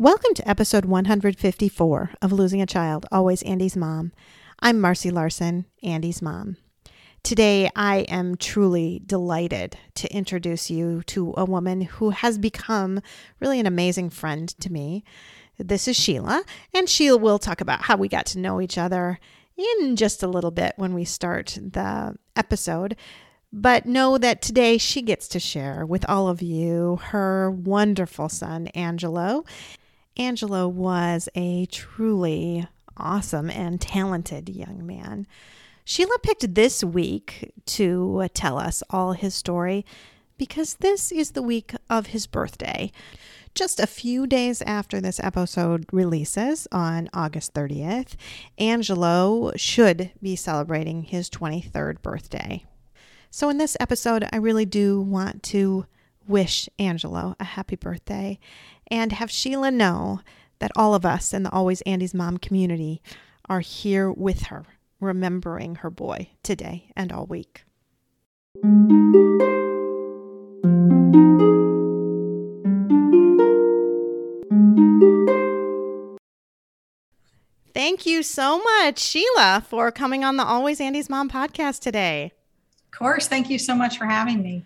Welcome to episode 154 of Losing a Child, Always Andy's Mom. I'm Marcy Larson, Andy's mom. Today, I am truly delighted to introduce you to a woman who has become really an amazing friend to me. This is Sheila, and Sheila will talk about how we got to know each other in just a little bit when we start the episode. But know that today she gets to share with all of you her wonderful son, Angelo. Angelo was a truly awesome and talented young man. Sheila picked this week to tell us all his story because this is the week of his birthday. Just a few days after this episode releases on August 30th, Angelo should be celebrating his 23rd birthday. So, in this episode, I really do want to wish Angelo a happy birthday and have Sheila know that all of us in the Always Andy's Mom community are here with her, remembering her boy today and all week. Thank you so much, Sheila, for coming on the Always Andy's Mom podcast today. Of course. Thank you so much for having me.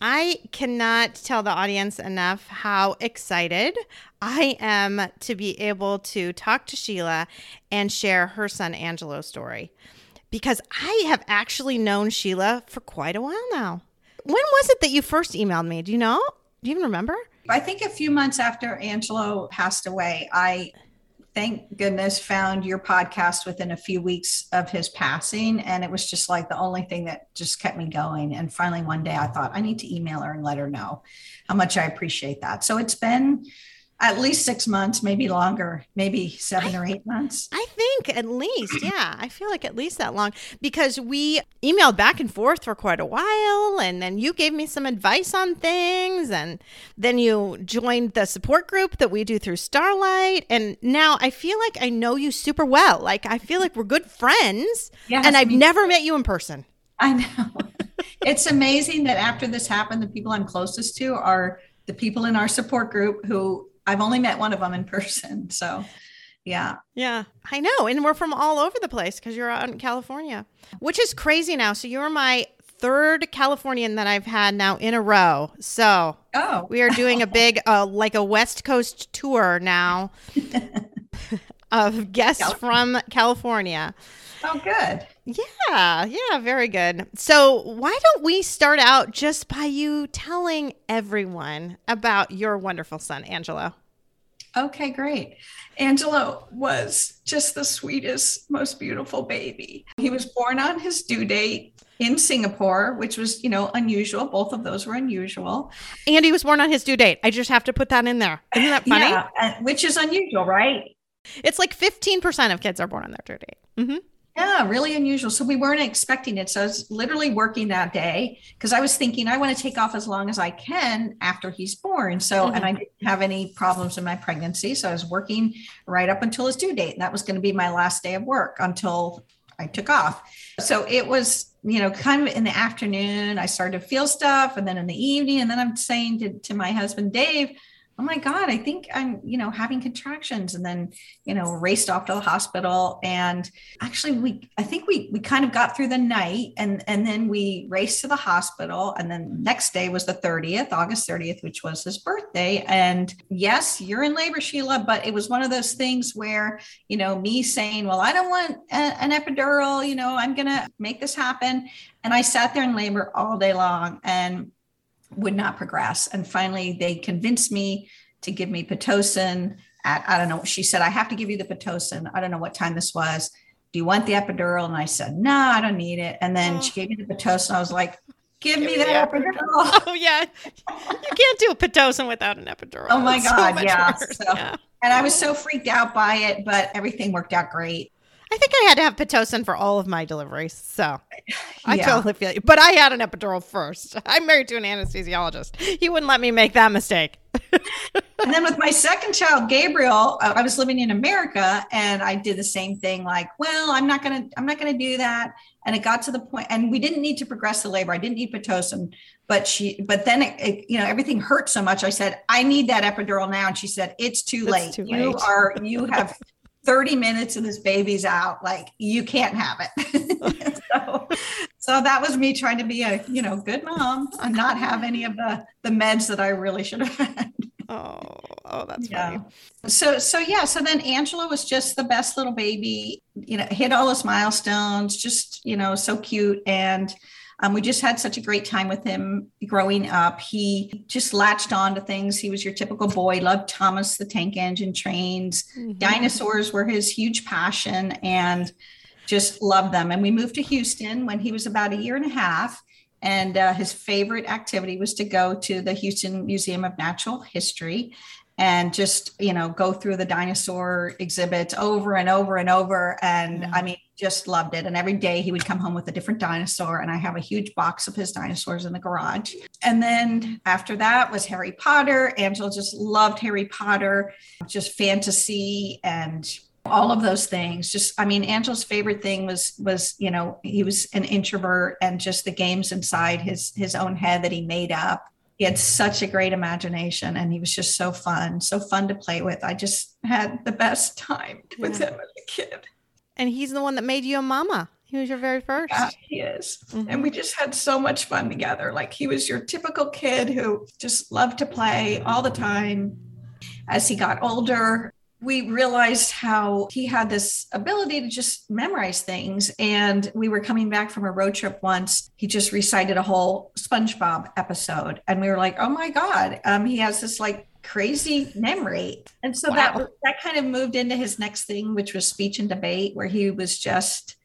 I cannot tell the audience enough how excited I am to be able to talk to Sheila and share her son Angelo's story because I have actually known Sheila for quite a while now. When was it that you first emailed me? Do you know? Do you even remember? I think a few months after Angelo passed away, I thank goodness found your podcast within a few weeks of his passing and it was just like the only thing that just kept me going. And finally one day i thought i need to email her and let her know how much i appreciate that. So it's been at least six months, maybe longer, maybe seven I, or eight months. I think at least, yeah. I feel like at least that long because we emailed back and forth for quite a while. And then you gave me some advice on things. And then you joined the support group that we do through Starlight. And now I feel like I know you super well. Like I feel like we're good friends. Yes, and I've never met you in person. I know. it's amazing that after this happened, the people I'm closest to are the people in our support group who I've only met one of them in person. So, yeah. Yeah, I know. And we're from all over the place because you're out in California, which is crazy now. So, you're my third Californian that I've had now in a row. So, oh, we are doing a big, uh, like a West Coast tour now of guests from California. Oh, good. Yeah, yeah, very good. So, why don't we start out just by you telling everyone about your wonderful son, Angelo? Okay, great. Angelo was just the sweetest, most beautiful baby. He was born on his due date in Singapore, which was, you know, unusual. Both of those were unusual. And he was born on his due date. I just have to put that in there. Isn't that funny? Yeah, which is unusual, right? It's like 15% of kids are born on their due date. Mm-hmm. Yeah, really unusual. So we weren't expecting it. So I was literally working that day because I was thinking I want to take off as long as I can after he's born. So, mm-hmm. and I didn't have any problems in my pregnancy. So I was working right up until his due date. And that was going to be my last day of work until I took off. So it was, you know, kind of in the afternoon, I started to feel stuff. And then in the evening, and then I'm saying to, to my husband, Dave, oh my god i think i'm you know having contractions and then you know raced off to the hospital. And actually we i think we we kind of got through the night and and then we raced to the hospital. And then next day was the 30th august 30th which was his birthday. And yes you're in labor sheila but it was one of those things where you know me saying well i don't want a, an epidural you know i'm gonna make this happen. And i sat there in labor all day long. And would not progress. And finally, they convinced me to give me Pitocin at, I don't know, she said, I have to give you the Pitocin. I don't know what time this was. Do you want the epidural? And I said, no, I don't need it. And then oh. she gave me the Pitocin. I was like, Give me that epidural. Oh yeah, you can't do a pitocin without an epidural. Oh my It's so God, much yeah. So- yeah. And I was so freaked out by it, but everything worked out great. I think I had to have pitocin for all of my deliveries, so I Yeah. totally feel you. But I had an epidural first. I'm married to an anesthesiologist. He wouldn't let me make that mistake. and then with my second child gabriel uh, i was living in america and i did the same thing like well i'm not gonna i'm not gonna do that and it got to the point and we didn't need to progress the labor i didn't need pitocin but she but then it, it- you know everything hurt so much i said i need that epidural now and she said it's too It's late too you late." are you have 30 minutes and this baby's out like you can't have it so, so that was me trying to be a you know good mom and not have any of the the meds that i really should have had Oh, oh, that's Yeah. funny. so so yeah so then angelo was just the best little baby you know hit all his milestones just you know so cute and um, we just had such a great time with him growing up. He just latched on to things. He was your typical boy loved thomas the tank engine trains. Mhm. dinosaurs were his huge passion and just loved them. And we moved to houston when he was about a year and a half. And uh, his favorite activity was to go to the houston museum of natural history and just you know go through the dinosaur exhibits over and over and over. And Yeah. i mean just loved it. And every day he would come home with a different dinosaur and i have a huge box of his dinosaurs in the garage. And then after that was harry potter. Angelo just loved harry potter just fantasy and all of those things. Just i mean angelo's favorite thing was was you know he was an introvert and just the games inside his his own head that he made up. He had such a great imagination and he was just so fun so fun to play with. I just had the best time with Yeah. him as a kid And he's the one that made you a mama. He was your very first. yeah, he is. Mhm. and we just had so much fun together. Like he was your typical kid who just loved to play all the time. As he got older we realized how he had this ability to just memorize things. And we were coming back from a road trip once. He just recited a whole spongebob episode. And we were like oh my god. Um, he has this like crazy memory and so that that kind of moved into his next thing which was speech and debate where he was just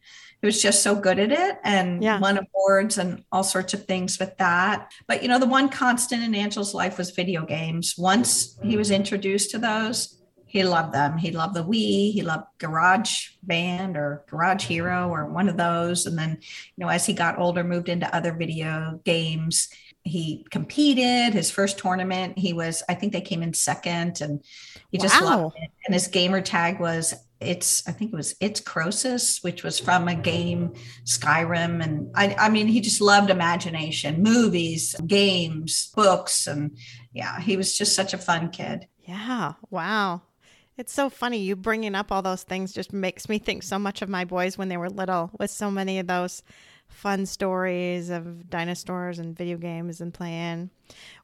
he was just so good at it and Yeah. won awards and all sorts of things with that. But you know, the one constant in Angel's life was video games. Once he was introduced to those, he loved them. He loved the Wii, he loved Garage Band or Garage Hero or one of those. And then, you know, as he got older, moved into other video games. He competed his first tournament. He was, I think they came in second and he just Wow. loved it. And his gamer tag was it's I think it was it's Krosis, which was from a game Skyrim, and I, I mean he just loved imagination, movies, games, books, and yeah, he was just such a fun kid. Yeah. Wow. It's so funny. You bringing up all those things just makes me think so much of my boys when they were little with so many of those fun stories of dinosaurs and video games and playing.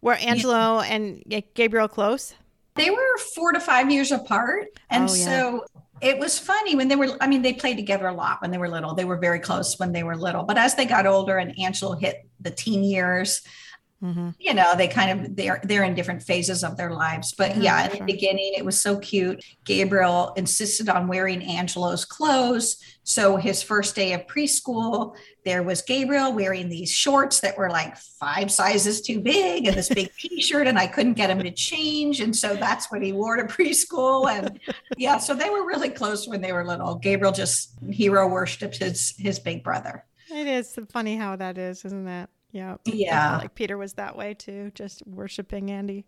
Were Angelo and Gabriel close? They were four to five years apart, and Oh, yeah. so it was funny when they were. I mean, they played together a lot when they were little. They were very close when they were little, but as they got older and Angelo hit the teen years, Mm-hmm. you know they kind of they're they're in different phases of their lives but Yeah, yeah, in sure. the beginning it was so cute gabriel insisted on wearing angelo's clothes so his first day of preschool there was gabriel wearing these shorts that were like five sizes too big and this big t-shirt and i couldn't get him to change and so that's what he wore to preschool and yeah so they were really close when they were little gabriel just hero worshipped his his big brother It is funny how that is, isn't it? Yeah. Yeah. like Peter was that way too, just worshiping Andy.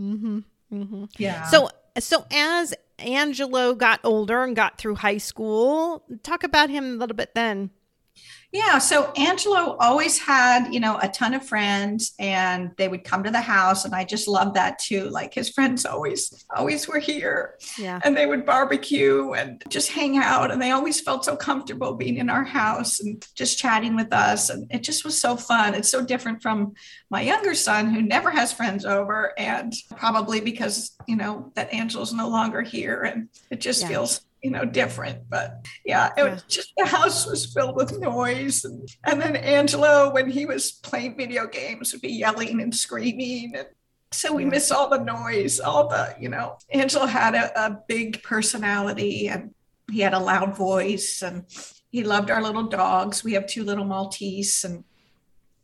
Mm-hmm. Mm-hmm. yeah So, so as Angelo got older and got through high school, talk about him a little bit then. Yeah. So Angelo always had, you know, a ton of friends and they would come to the house. And I just loved that too. Like his friends always, always were here Yeah. and they would barbecue and just hang out. And they always felt so comfortable being in our house and just chatting with us. And it just was so fun. It's so different from my younger son who never has friends over. And probably because, you know, that Angelo's no longer here and it just Yeah. feels you know, different. But yeah, it was just the house was filled with noise. And, and then Angelo, when he was playing video games, would be yelling and screaming. And so we miss all the noise, all the, you know, Angelo had a, a big personality and he had a loud voice and he loved our little dogs. We have two little Maltese and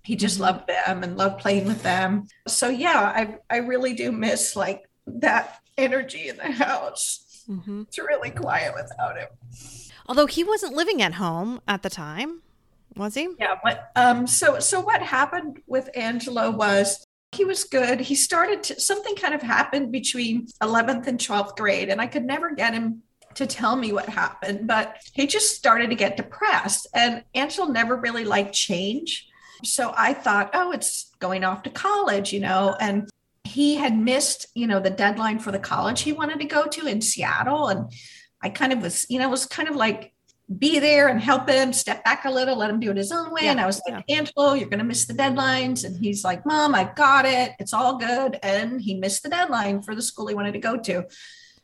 he just mm-hmm. loved them and loved playing with them. So yeah, I I really do miss like that energy in the house. Mm-hmm. It's really quiet without him. Although he wasn't living at home at the time, was he? Yeah. What? Um. So so what happened with Angelo was he was good. He started to, something kind of happened between 11th and 12th grade, and I could never get him to tell me what happened, but he just started to get depressed. And Angelo never really liked change. So I thought, oh, it's going off to college, you know, and he had missed, you know, the deadline for the college he wanted to go to in Seattle. And I kind of was, you know, was kind of like, be there and help him step back a little, let him do it his own way. Yeah, and I was like, yeah. Angelo, you're going to miss the deadlines. And he's like, Mom, I got it. It's all good. And he missed the deadline for the school he wanted to go to.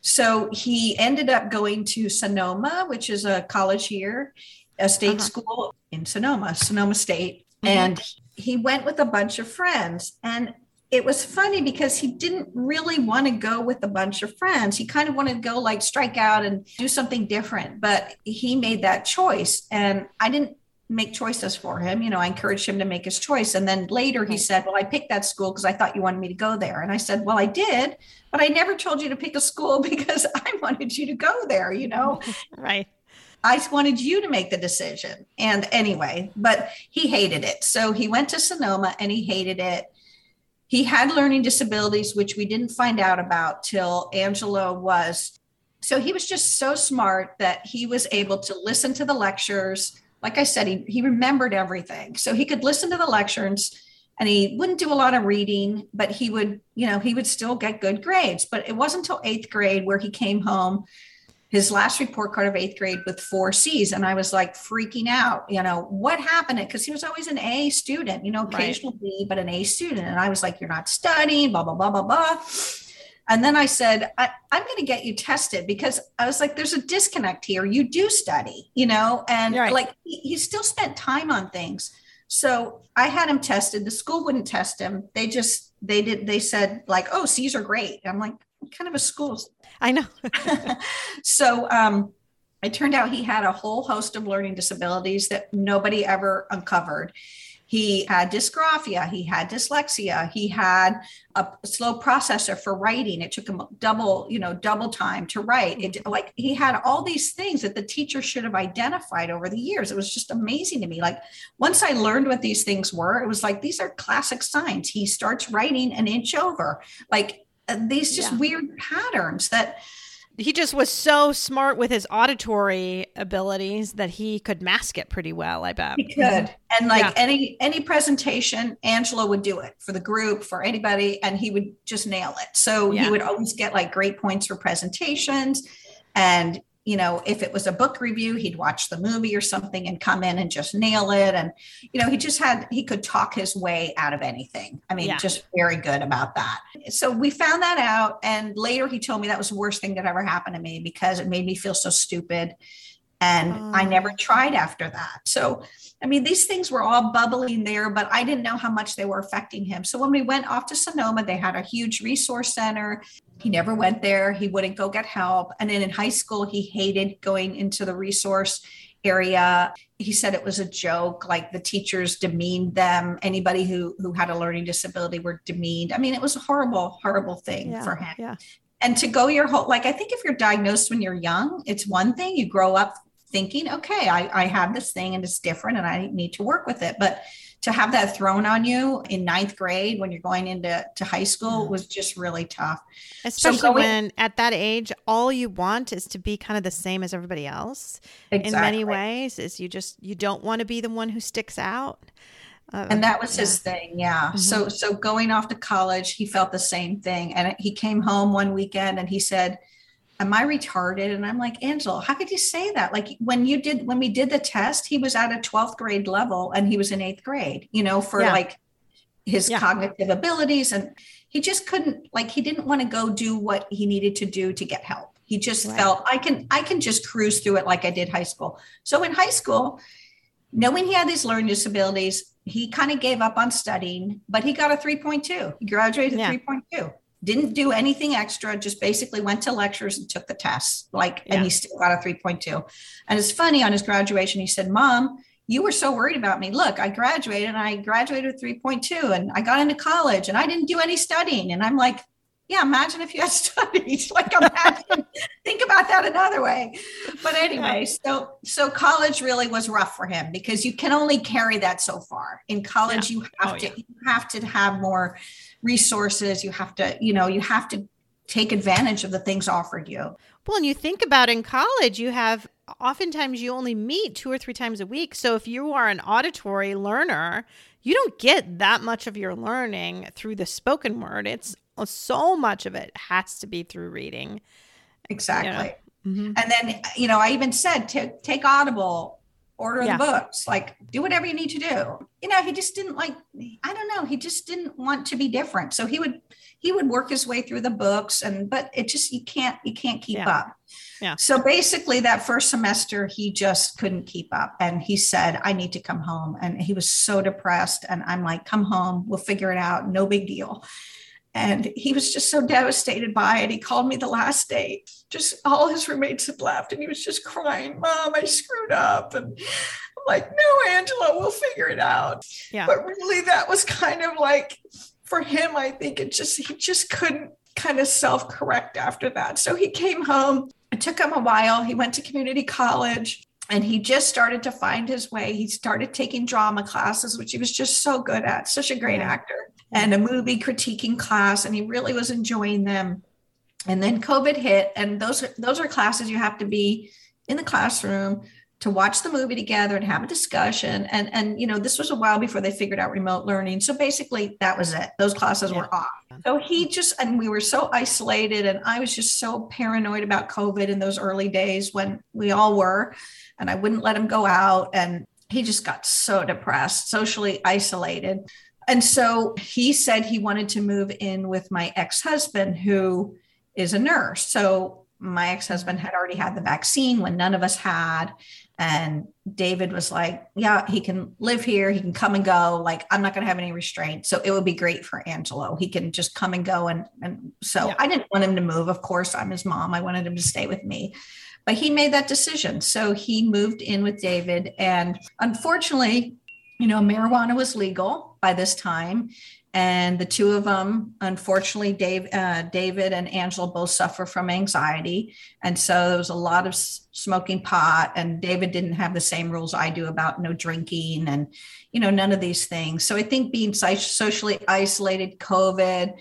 So he ended up going to Sonoma, which is a college here, a state uh-huh. school in Sonoma, Sonoma State. Mm-hmm. And he went with a bunch of friends. And it was funny because he didn't really want to go with a bunch of friends. He kind of wanted to go like strike out and do something different, but he made that choice. And I didn't make choices for him. You know, I encouraged him to make his choice. And then later he said, Well, I picked that school because I thought you wanted me to go there. And I said, Well, I did, but I never told you to pick a school because I wanted you to go there, you know? right. I wanted you to make the decision. And anyway, but he hated it. So he went to Sonoma and he hated it he had learning disabilities, which we didn't find out about till Angelo was. So he was just so smart that he was able to listen to the lectures. Like I said, he, he remembered everything. So he could listen to the lectures and he wouldn't do a lot of reading, but he would, you know, he would still get good grades. But it wasn't until eighth grade where he came home his last report card of eighth grade with four C's. And I was like freaking out, you know, what happened? Because he was always an A student, you know, occasional right. B, but an A student. And I was like, you're not studying, blah, blah, blah, blah, blah. And then I said, I, am going to get you tested because I was like, there's a disconnect here. You do study, you know, and right. like he, he still spent time on things. So I had him tested. The school wouldn't test him. They just, they did, they said, like, oh, C's are great. I'm like, kind of a school I know. so um, it turned out he had a whole host of learning disabilities that nobody ever uncovered. He had dysgraphia, he had dyslexia, he had a slow processor for writing. It took him double, you know, double time to write. It like he had all these things that the teacher should have identified over the years. It was just amazing to me. Like once I learned what these things were, it was like these are classic signs. He starts writing an inch over. Like uh, these just yeah. weird patterns that he just was so smart with his auditory abilities that he could mask it pretty well i bet he could and like yeah. any any presentation angelo would do it for the group for anybody and he would just nail it so yeah. he would always get like great points for presentations and you know, if it was a book review, he'd watch the movie or something and come in and just nail it. And, you know, he just had, he could talk his way out of anything. I mean, yeah. just very good about that. So we found that out. And later he told me that was the worst thing that ever happened to me because it made me feel so stupid. And oh. I never tried after that. So, I mean, these things were all bubbling there, but I didn't know how much they were affecting him. So when we went off to Sonoma, they had a huge resource center. He never went there. He wouldn't go get help. And then in high school, he hated going into the resource area. He said it was a joke, like the teachers demeaned them. Anybody who who had a learning disability were demeaned. I mean, it was a horrible, horrible thing yeah, for him. Yeah. And to go your whole like I think if you're diagnosed when you're young, it's one thing. You grow up thinking, okay, I, I have this thing and it's different and I need to work with it. But to have that thrown on you in ninth grade when you're going into to high school was just really tough. Especially so going, when at that age, all you want is to be kind of the same as everybody else. Exactly. In many ways, is you just you don't want to be the one who sticks out. Uh, and that was yeah. his thing, yeah. Mm-hmm. So so going off to college, he felt the same thing, and he came home one weekend and he said am I retarded? And I'm like, Angelo, how could you say that? Like when you did, when we did the test, he was at a 12th grade level and he was in eighth grade, you know, for yeah. like his yeah. cognitive abilities. And he just couldn't, like, he didn't want to go do what he needed to do to get help. He just right. felt I can, I can just cruise through it like I did high school. So in high school, knowing he had these learning disabilities, he kind of gave up on studying, but he got a 3.2. He graduated yeah. 3.2 didn't do anything extra, just basically went to lectures and took the tests. Like, yeah. and he still got a 3.2. And it's funny on his graduation, he said, Mom, you were so worried about me. Look, I graduated and I graduated with 3.2 and I got into college and I didn't do any studying. And I'm like, yeah, imagine if you had studied. like imagine, think about that another way. But anyway, so so college really was rough for him because you can only carry that so far. In college, yeah. you have oh, to yeah. you have to have more resources. You have to, you know, you have to take advantage of the things offered you. Well, and you think about in college, you have oftentimes you only meet two or three times a week. So if you are an auditory learner, you don't get that much of your learning through the spoken word. It's so much of it has to be through reading. Exactly. You know? mm-hmm. And then, you know, I even said, take, take Audible, order yeah. the books, like do whatever you need to do. You know, he just didn't like, I don't know, he just didn't want to be different. So he would, he would work his way through the books and, but it just, you can't, you can't keep yeah. up. Yeah. So basically, that first semester, he just couldn't keep up. And he said, I need to come home. And he was so depressed. And I'm like, come home, we'll figure it out. No big deal. And he was just so devastated by it. He called me the last day. Just all his roommates had left, and he was just crying, Mom, I screwed up. And I'm like, No, Angelo, we'll figure it out. Yeah. But really, that was kind of like for him, I think it just, he just couldn't kind of self correct after that. So he came home it took him a while. He went to community college and he just started to find his way. He started taking drama classes, which he was just so good at, such a great actor, and a movie critiquing class, and he really was enjoying them. And then COVID hit, and those are, those are classes you have to be in the classroom to watch the movie together and have a discussion. And and you know, this was a while before they figured out remote learning. So basically, that was it. Those classes yeah. were off. So he just and we were so isolated, and I was just so paranoid about COVID in those early days when we all were, and I wouldn't let him go out, and he just got so depressed, socially isolated. And so he said he wanted to move in with my ex-husband, who is a nurse. So my ex-husband had already had the vaccine when none of us had and David was like, Yeah, he can live here. He can come and go. Like, I'm not going to have any restraint. So it would be great for Angelo. He can just come and go. And, and so yeah. I didn't want him to move. Of course, I'm his mom. I wanted him to stay with me. But he made that decision. So he moved in with David. And unfortunately, you know, marijuana was legal by this time. And the two of them unfortunately dave uh, david and angelo both suffer from anxiety. And so there was a lot of smoking pot and david didn't have the same rules i do about no drinking and you know none of these things. So i think being socially isolated covid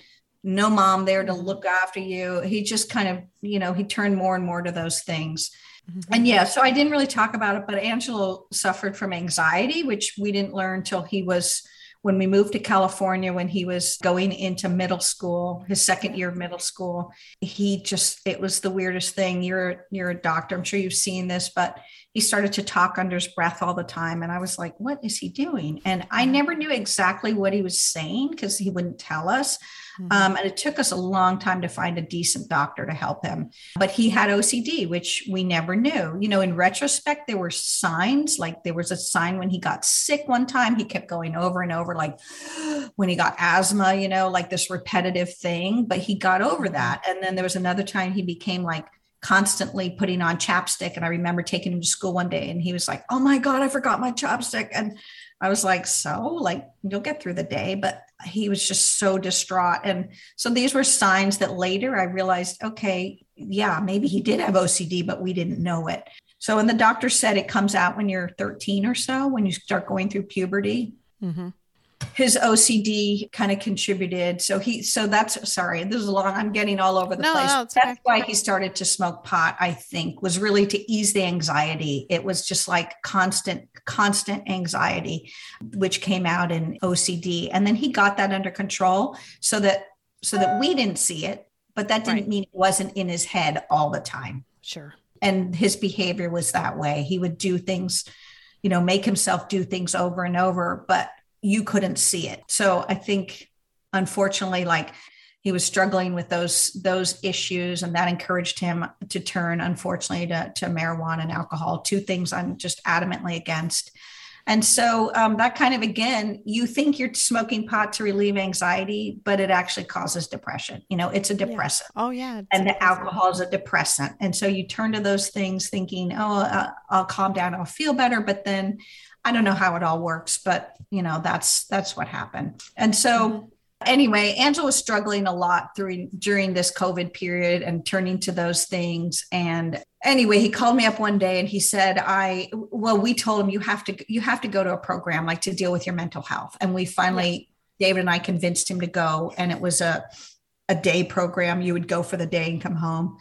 no mom there to look after you he just kind of you know he turned more and more to those things mm-hmm. and yeah so i didn't really talk about it but angelo suffered from anxiety which we didn't learn till he was when we moved to California when he was going into middle school, his second year of middle school, he just it was the weirdest thing. You're you're a doctor, I'm sure you've seen this, but he started to talk under his breath all the time and I was like, what is he doing? And I mm-hmm. never knew exactly what he was saying because he wouldn't tell us. Mm-hmm. Um, and it took us a long time to find a decent doctor to help him. But he had OCD, which we never knew. You know, in retrospect, there were signs like there was a sign when he got sick one time, he kept going over and over, like when he got asthma, you know, like this repetitive thing. But he got over mm-hmm. that. And then there was another time he became like, constantly putting on chapstick. And I remember taking him to school one day and he was like, Oh my God, I forgot my chapstick. And I was like, So, like, you'll get through the day. But he was just so distraught. And so these were signs that later I realized, okay, yeah, maybe he did have OCD, but we didn't know it. So, and the doctor said it comes out when you're 13 or so, when you start going through puberty. Mm-hmm his OCD kind of contributed. So he, so that's sorry, this is long. I'm getting all over the no, place. No, that's okay. why he started to smoke pot. I think was really to ease the anxiety. It was just like constant, constant anxiety, which came out in OCD, and then he got that under control so that so that we didn't see it, but that didn't right. mean it wasn't in his head all the time. Sure. And his behavior was that way. He would do things, you know, make himself do things over and over, but you couldn't see it. So I think unfortunately like he was struggling with those those issues and that encouraged him to turn unfortunately to, to marijuana and alcohol two things i'm just adamantly against And so um, that kind of again, you think you're smoking pot to relieve anxiety, but it actually causes depression. You know, it's a depressant. Yeah. Oh yeah. And the alcohol is a depressant. And so you turn to those things thinking, oh, uh, I'll calm down, I'll feel better. But then I don't know how it all works, but you know, that's that's what happened. And so mm-hmm anyway, Angelo was struggling a lot through during this COVID period and turning to those things. And anyway, he called me up one day and he said, I well, we told him you have to you have to go to a program like to deal with your mental health. And we finally, yeah. David and I convinced him to go. And it was a a day program. You would go for the day and come home.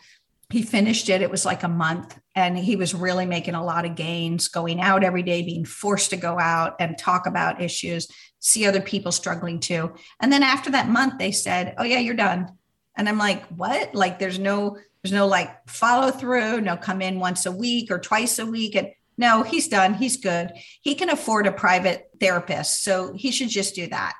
He finished it. It was like a month and he was really making a lot of gains, going out every day, being forced to go out and talk about issues see other people struggling too. And then after that month, they said, Oh, yeah, you're done. And I'm like, What? Like, there's no, there's no like follow through, no come in once a week or twice a week. And no, he's done. He's good. He can afford a private therapist. So he should just do that.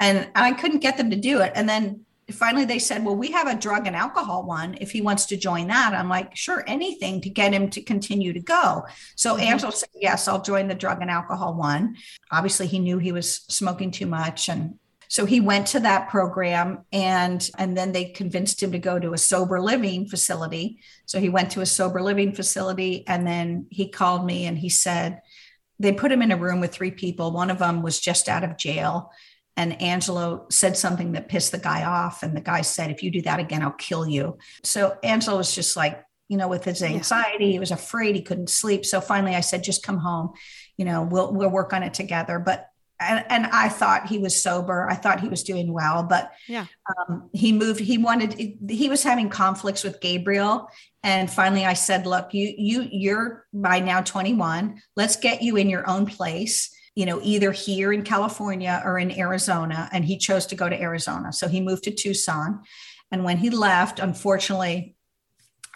And I couldn't get them to do it. And then finally they said, well, we have a drug and alcohol one if he wants to join that. I'm like, sure, anything to get him to continue to go. So mm-hmm. Angelo said, yes, I'll join the drug and alcohol one. Obviously, he knew he was smoking too much. And so he went to that program and and then they convinced him to go to a sober living facility. So he went to a sober living facility and then he called me and he said, they put him in a room with three people. One of them was just out of jail and Angelo said something that pissed the guy off. And the guy said, If you do that again, I'll kill you. So Angelo was just like, you know, with his anxiety, he was afraid he couldn't sleep. So finally I said, just come home. You know, we'll we'll work on it together. But and, and I thought he was sober. I thought he was doing well, but yeah, um, he moved. He wanted. He was having conflicts with Gabriel, and finally, I said, "Look, you you you're by now 21. Let's get you in your own place you know, either here in California or in Arizona. And he chose to go to Arizona. So he moved to Tucson. And when he left, unfortunately,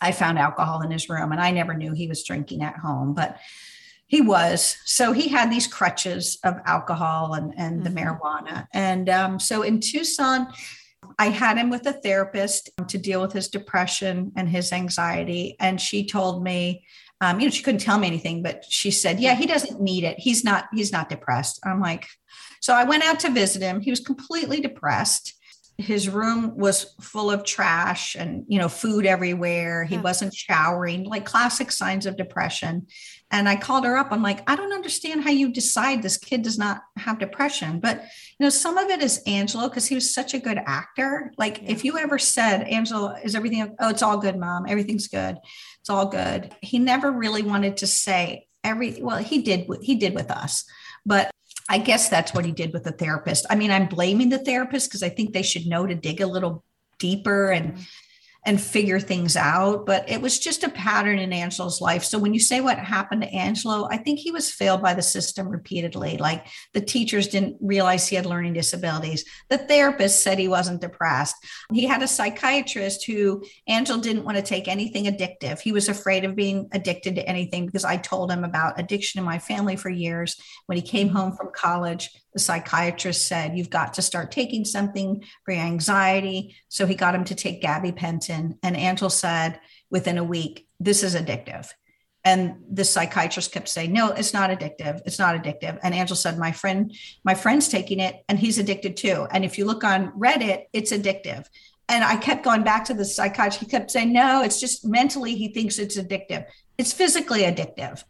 I found alcohol in his room and I never knew he was drinking at home, but he was. So he had these crutches of alcohol and, and mm-hmm. the marijuana. And um, so in Tucson, I had him with a therapist to deal with his depression and his anxiety. And she told me, um, you know, she couldn't tell me anything, but she said, yeah, he doesn't need it. He's not, he's not depressed. I'm like, so I went out to visit him. He was completely depressed. His room was full of trash and, you know, food everywhere. He yeah. wasn't showering, like classic signs of depression. And I called her up. I'm like, I don't understand how you decide this kid does not have depression. But, you know, some of it is Angelo because he was such a good actor. Like, yeah. if you ever said, Angelo, is everything, oh, it's all good, mom, everything's good, it's all good. He never really wanted to say everything. Well, he did, he did with us. But I guess that's what he did with the therapist. I mean, I'm blaming the therapist because I think they should know to dig a little deeper and, mm-hmm and figure things out. But it was just a pattern in Angelo's life. So when you say what happened to Angelo, I think he was failed by the system repeatedly. Like the teachers didn't realize he had learning disabilities. The therapist said he wasn't depressed. He had a psychiatrist who Angelo didn't want to take anything addictive. He was afraid of being addicted to anything because I told him about addiction in my family for years. When he came home from college, the psychiatrist said, You've got to start taking something for your anxiety. So he got him to take gabapentin. And Angel said, within a week, This is addictive. And the psychiatrist kept saying, No, it's not addictive. It's not addictive. And Angel said, My friend, my friend's taking it and he's addicted too. And if you look on Reddit, it's addictive. And I kept going back to the psychiatrist. He kept saying, No, it's just mentally he thinks it's addictive. It's physically addictive.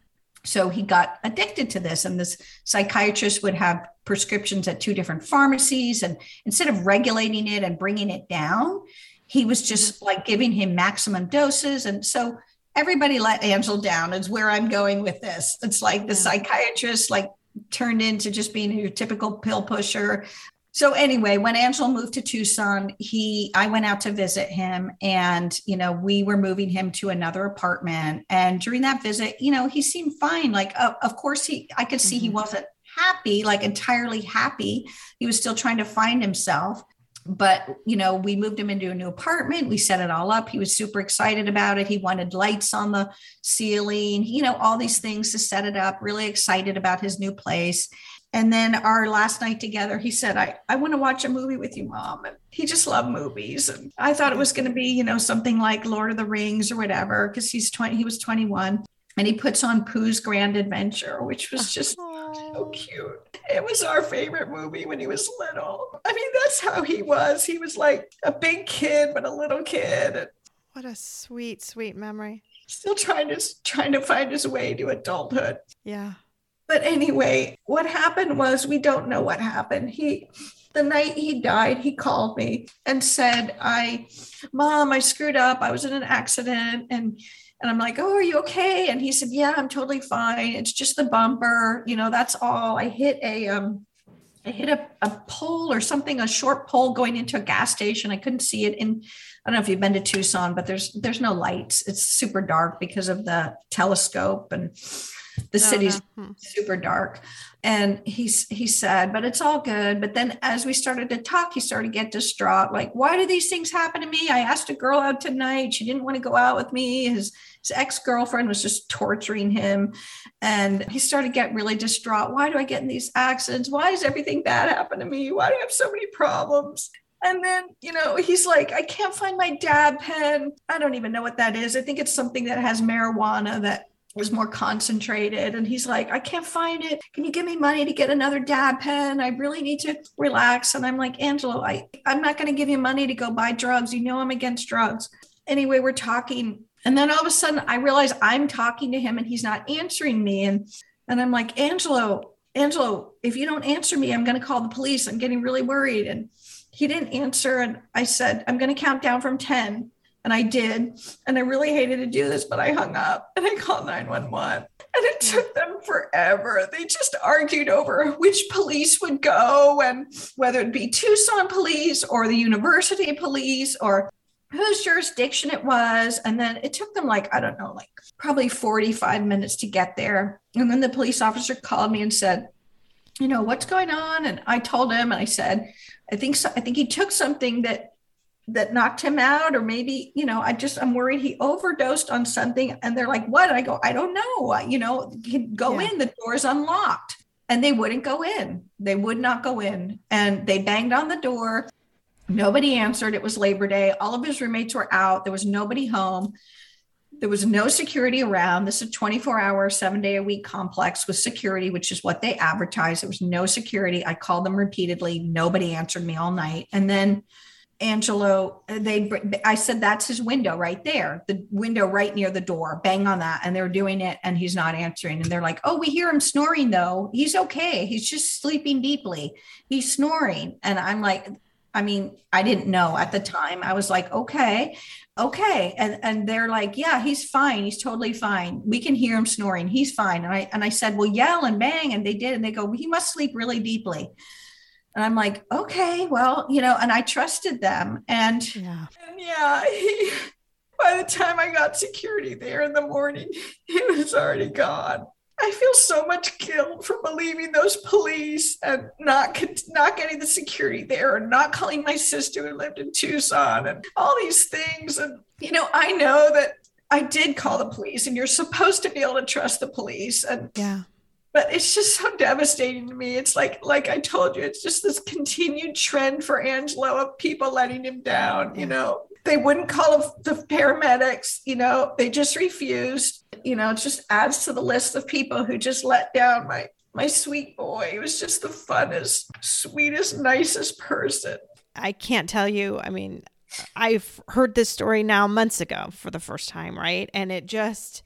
So he got addicted to this, and this psychiatrist would have prescriptions at two different pharmacies. And instead of regulating it and bringing it down, he was just mm-hmm. like giving him maximum doses. And so everybody let Angel down, is where I'm going with this. It's like the psychiatrist, like, turned into just being your typical pill pusher so anyway when angel moved to tucson he i went out to visit him and you know we were moving him to another apartment and during that visit you know he seemed fine like uh, of course he i could see mm-hmm. he wasn't happy like entirely happy he was still trying to find himself but you know we moved him into a new apartment we set it all up he was super excited about it he wanted lights on the ceiling you know all these things to set it up really excited about his new place and then our last night together, he said, I, I want to watch a movie with you, mom. And he just loved movies. And I thought it was going to be, you know, something like Lord of the Rings or whatever, because he's 20, he was 21. And he puts on Pooh's Grand Adventure, which was oh, just so cute. It was our favorite movie when he was little. I mean, that's how he was. He was like a big kid, but a little kid. What a sweet, sweet memory. Still trying to trying to find his way to adulthood. Yeah. But anyway, what happened was we don't know what happened. He the night he died, he called me and said, I, mom, I screwed up. I was in an accident. And and I'm like, oh, are you okay? And he said, yeah, I'm totally fine. It's just the bumper. You know, that's all. I hit a um I hit a, a pole or something, a short pole going into a gas station. I couldn't see it in I don't know if you've been to Tucson, but there's there's no lights. It's super dark because of the telescope and the oh, city's no. hmm. super dark. And he's he said but it's all good. But then as we started to talk he started to get distraught like why do these things happen to me? I asked a girl out tonight. She didn't want to go out with me. His his ex-girlfriend was just torturing him. And he started to get really distraught. Why do i get in these accidents? Why does everything bad happen to me? Why do i have so many problems? And then, you know, he's like, I can't find my dab pen. I don't even know what that is. I think it's something that has marijuana that was more concentrated. And he's like, I can't find it. Can you give me money to get another dab pen? I really need to relax. And I'm like, Angelo, I, I'm not going to give you money to go buy drugs. You know, I'm against drugs. Anyway, we're talking. And then all of a sudden I realize I'm talking to him and he's not answering me. And, and I'm like, Angelo, Angelo, if you don't answer me, I'm going to call the police. I'm getting really worried. And he didn't answer. And I said, I'm going to count down from 10. And I did. And I really hated to do this, but I hung up and I called 911. And it hmm. took them forever. They just argued over which police would go and whether it be Tucson police or the university police or whose jurisdiction it was. And then it took them like, I don't know, like probably 45 minutes to get there. And then the police officer called me and said, you know, what's going on? And I told him, and I said, I think so, I think he took something that that knocked him out or maybe you know i just i'm worried he overdosed on something and they're like what? I go i don't know. You know go yeah. in the door is unlocked and they wouldn't go in. They would not go in and they banged on the door. Nobody answered. It was labor day. All of his roommates were out. There was nobody home. There was no security around. This is a 24 hour seven day a week complex with security which is what they advertised. There was no security. I called them repeatedly. Nobody answered me all night. And then Angelo, uh, they, I said, that's his window right there, the window right near the door, bang on that. And they're doing it and he's not answering. And they're like, oh, we hear him snoring though. He's okay. He's just sleeping deeply. He's snoring. And I'm like, I mean, I didn't know at the time. I was like, okay, okay. And, and they're like, yeah, he's fine. He's totally fine. We can hear him snoring. He's fine. And I, and I said, well, yell and bang. And they did. And they go, he must sleep really deeply. And I'm like, okay, well, you know, and I trusted them. And yeah, and yeah he, by the time I got security there in the morning, he was already gone. I feel so much guilt for believing those police and not not getting the security there and not calling my sister who lived in Tucson and all these things. And you know, I know that I did call the police, and you're supposed to be able to trust the police. And yeah, but it's just so devastating to me. It's like like i told you it's just this continued trend for angelo of people letting him down you know? They wouldn't call the paramedics you know? They just refused. You know it just adds to the list of people who just let down. My my sweet boy he was just the funnest sweetest nicest person. I can't tell you. I mean i've heard this story now months ago for the first time right? And it just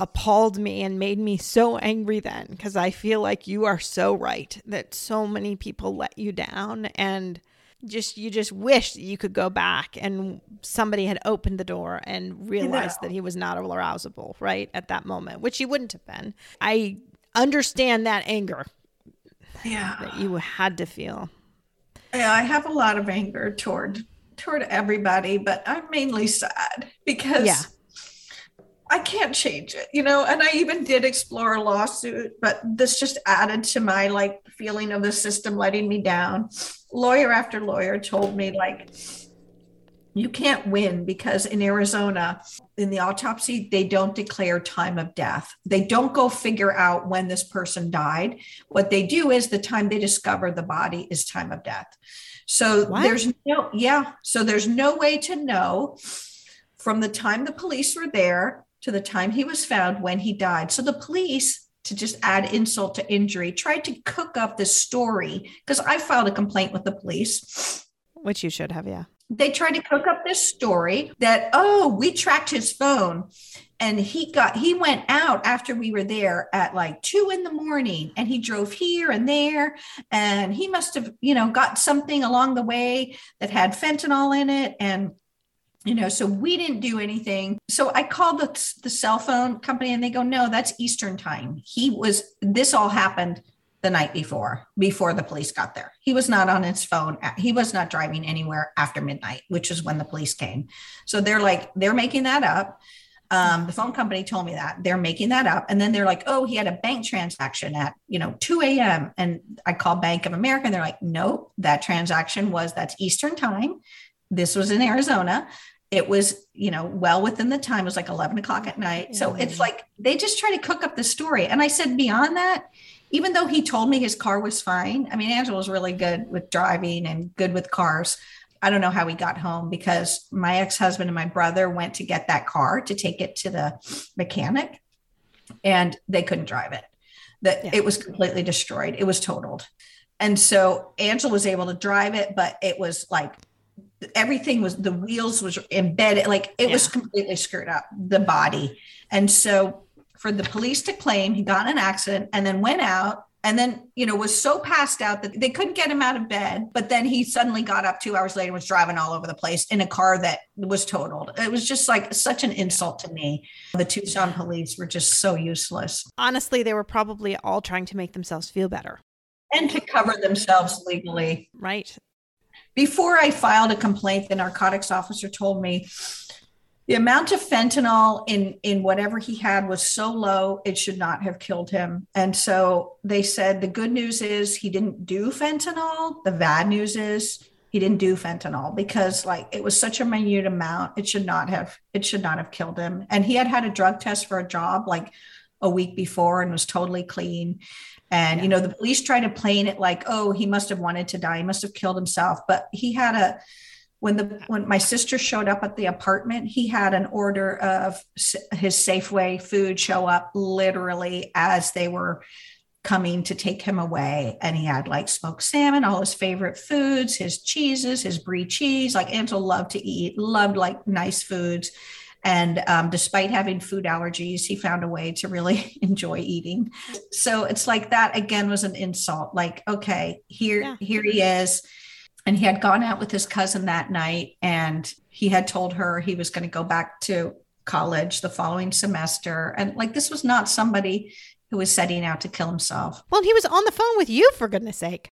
appalled me and made me so angry then because I feel like you are so right that so many people let you down and just you just wish that you could go back and somebody had opened the door and realized that he was not arousable right at that moment which he wouldn't have been. I understand that anger yeah. that you had to feel. Yeah i have a lot of anger toward toward everybody but i'm mainly sad because yeah I can't change it, you know. And I even did explore a lawsuit, but this just added to my like feeling of the system letting me down. Lawyer after lawyer told me, like, you can't win because in Arizona, in the autopsy, they don't declare time of death. They don't go figure out when this person died. What they do is the time they discover the body is time of death. So what? there's no, yeah. So there's no way to know from the time the police were there to the time he was found when he died. So the police to just add insult to injury, tried to cook up this story because I filed a complaint with the police. Which you should have, yeah. They tried to cook up this story that, oh, we tracked his phone and he got he went out after we were there at like two in the morning and he drove here and there and he must have you know got something along the way that had fentanyl in it and you know so we didn't do anything. So i called the, the cell phone company and they go no that's eastern time. He was this all happened the night before before the police got there. He was not on his phone he was not driving anywhere after midnight which is when the police came. So they're like they're making that up. Um, the phone company told me that. They're making that up. And then they're like oh he had a bank transaction at you know 2 a.m and i called bank of america and they're like nope that transaction was that's eastern time. This was in arizona it was you know well within the time. It was like 11 o'clock at night. So it's like they just try to cook up the story. And i said beyond that even though he told me his car was fine i mean angelo was really good with driving and good with cars. I don't know how he got home because my ex-husband and my brother went to get that car to take it to the mechanic and they couldn't drive it. That yeah. it was completely destroyed. It was totaled. And so angelo was able to drive it but it was like everything was the wheels was embedded like it yeah. was completely screwed up the body. And so for the police to claim he got in an accident and then went out and then you know was so passed out that they couldn't get him out of bed but then he suddenly got up two hours later and was driving all over the place in a car that was totaled. It was just like such an insult to me. The tucson police were just so useless. Honestly they were probably all trying to make themselves feel better. And to cover themselves legally. Right before I filed a complaint, the narcotics officer told me the amount of fentanyl in in whatever he had was so low it should not have killed him. And so they said the good news is he didn't do fentanyl. The bad news is he didn't do fentanyl because like it was such a minute amount it should not have it should not have killed him. And he had had a drug test for a job like a week before and was totally clean and, yeah. you know, the police try to plane it like, oh, he must have wanted to die. He must have killed himself. But he had a, when the when my sister showed up at the apartment he had an order of his safeway food show up literally as they were coming to take him away and he had like smoked salmon all his favorite foods his cheeses his brie cheese like angelo loved to eat loved like nice foods and um, despite having food allergies, he found a way to really enjoy eating. So it's like that again was an insult. Like, okay, here, yeah. here he is. And he had gone out with his cousin that night and he had told her he was going to go back to college the following semester. And like, this was not somebody who was setting out to kill himself. Well, he was on the phone with you, for goodness sake.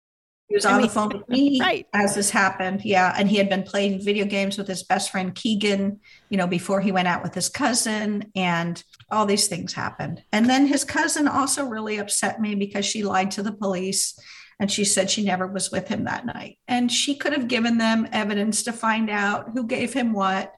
He was on I mean, the phone with me right. as this happened. Yeah. And he had been playing video games with his best friend Keegan, you know, before he went out with his cousin. And all these things happened. And then his cousin also really upset me because she lied to the police and she said she never was with him that night. And she could have given them evidence to find out who gave him what,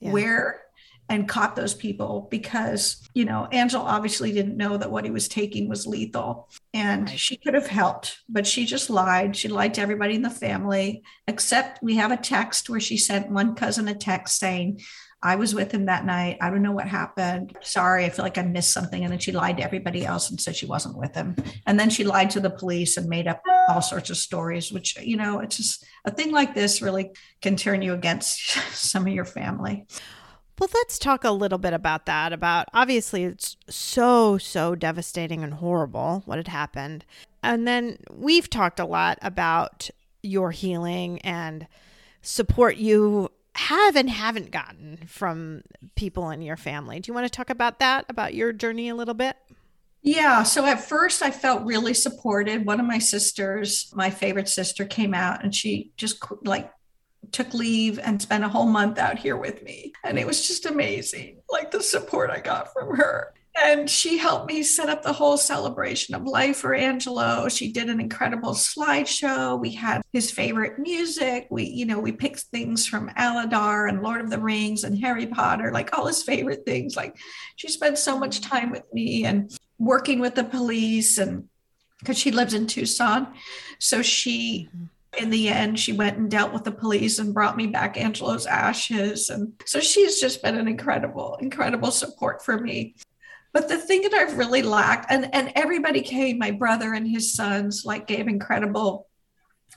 yeah. where and caught those people because, you know, Angelo obviously didn't know that what he was taking was lethal. And right. she could have helped, but she just lied. She lied to everybody in the family, except we have a text where she sent one cousin a text saying, I was with him that night. I don't know what happened. Sorry, I feel like I missed something. And then she lied to everybody else and said she wasn't with him. And then she lied to the police and made up all sorts of stories, which, you know, it's just a thing like this really can turn you against some of your family. Well, let's talk a little bit about that. About obviously, it's so, so devastating and horrible what had happened. And then we've talked a lot about your healing and support you have and haven't gotten from people in your family. Do you want to talk about that, about your journey a little bit? Yeah. So at first, I felt really supported. One of my sisters, my favorite sister, came out and she just like took leave and spent a whole month out here with me. And it was just amazing, like the support I got from her. And she helped me set up the whole celebration of life for Angelo. She did an incredible slideshow. We had his favorite music. We, you know, we picked things from Aladar and Lord of the Rings and Harry Potter, like all his favorite things. Like she spent so much time with me and working with the police and because she lives in Tucson. So she mm-hmm in the end, she went and dealt with the police and brought me back Angelo's ashes. And so she's just been an incredible, incredible support for me. But the thing that I've really lacked, and, and everybody came, my brother and his sons, like gave incredible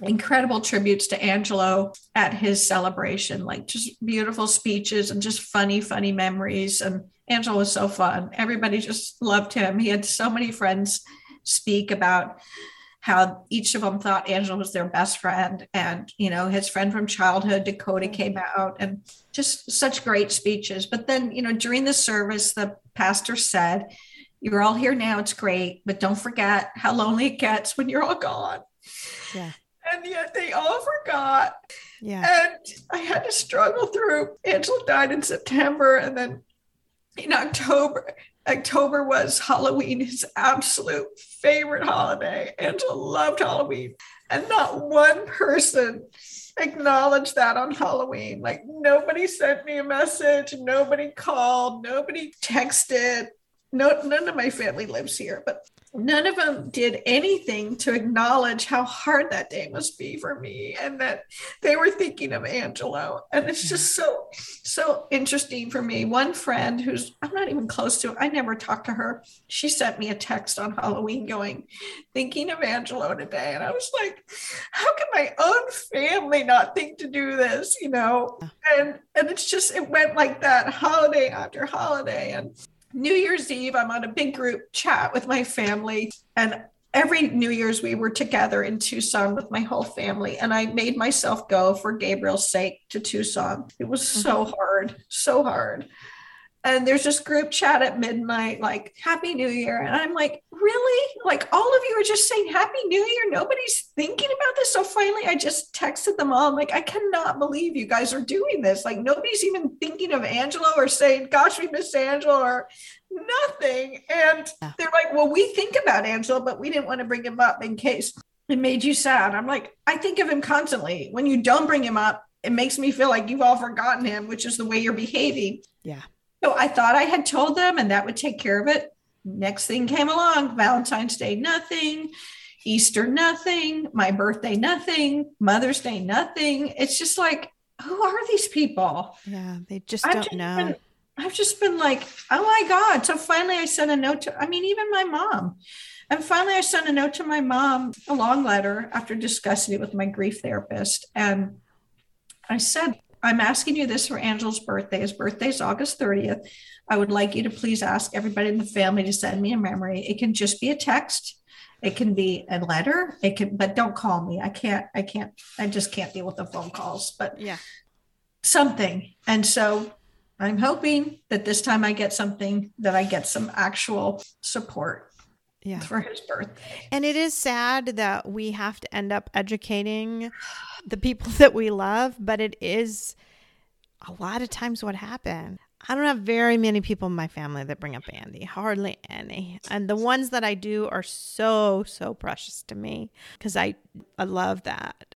incredible tributes to Angelo at his celebration, like just beautiful speeches and just funny, funny memories. And Angelo was so fun. Everybody just loved him. He had so many friends speak about how each of them thought Angelo was their best friend. And, you know, his friend from childhood, Dakota, mm-hmm. came out and just such great speeches. But then, you know, during the service, the pastor said, You're all here now. It's great. But don't forget how lonely it gets when you're all gone. Yeah and yet they all forgot. Yeah. And I had to struggle through. Angelo died in September, and then in October, October was Halloween, his absolute favorite holiday. Angelo loved Halloween. And not one person acknowledged that on Halloween. Like nobody sent me a message, nobody called, nobody texted. No, none of my family lives here, but none of them did anything to acknowledge how hard that day must be for me and that they were thinking of Angelo. And it's just so, so interesting for me. One friend who's I'm not even close to, I never talked to her. She sent me a text on Halloween going, thinking of Angelo today. And I was like, how can my own family not think to do this? You know? And and it's just it went like that holiday after holiday. And New Year's Eve, I'm on a big group chat with my family. And every New Year's, we were together in Tucson with my whole family. And I made myself go for Gabriel's sake to Tucson. It was so mm-hmm. hard, so hard and there's this group chat at midnight like happy new year. And i'm like really? Like all of you are just saying happy new year? Nobody's thinking about this? So finally i just texted them all. I'm like i cannot believe you guys are doing this. Like nobody's even thinking of angelo or saying gosh we miss angelo or nothing. And they're like well we think about angelo but we didn't want to bring him up in case it made you sad. I'm like i think of him constantly. When you don't bring him up it makes me feel like you've all forgotten him which is the way you're behaving. Yeah so I thought I had told them and that would take care of it. Next thing came along Valentine's Day, nothing. Easter, nothing. My birthday, nothing. Mother's Day, nothing. It's just like, who are these people? Yeah, they just I've don't just know. Been, I've just been like, oh my God. So finally I sent a note to, I mean, even my mom. And finally I sent a note to my mom, a long letter after discussing it with my grief therapist. And I said, I'm asking you this for Angel's birthday. His birthday is August 30th. I would like you to please ask everybody in the family to send me a memory. It can just be a text. It can be a letter. It can, but don't call me. I can't, I can't, I just can't deal with the phone calls, but yeah, something. And so I'm hoping that this time I get something that I get some actual support yeah. for his birthday. And it is sad that we have to end up educating the people that we love, but it is a lot of times what happened. I don't have very many people in my family that bring up Andy, hardly any. And the ones that I do are so, so precious to me because I, I love that.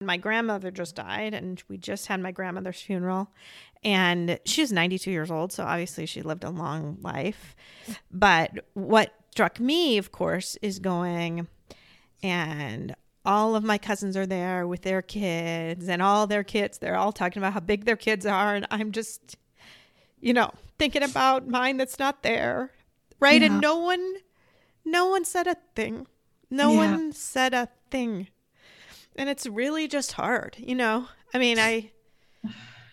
My grandmother just died, and we just had my grandmother's funeral. And she was 92 years old, so obviously she lived a long life. But what struck me, of course, is going and all of my cousins are there with their kids and all their kids. They're all talking about how big their kids are. And I'm just, you know, thinking about mine that's not there. Right. Yeah. And no one, no one said a thing. No yeah. one said a thing. And it's really just hard, you know? I mean, I,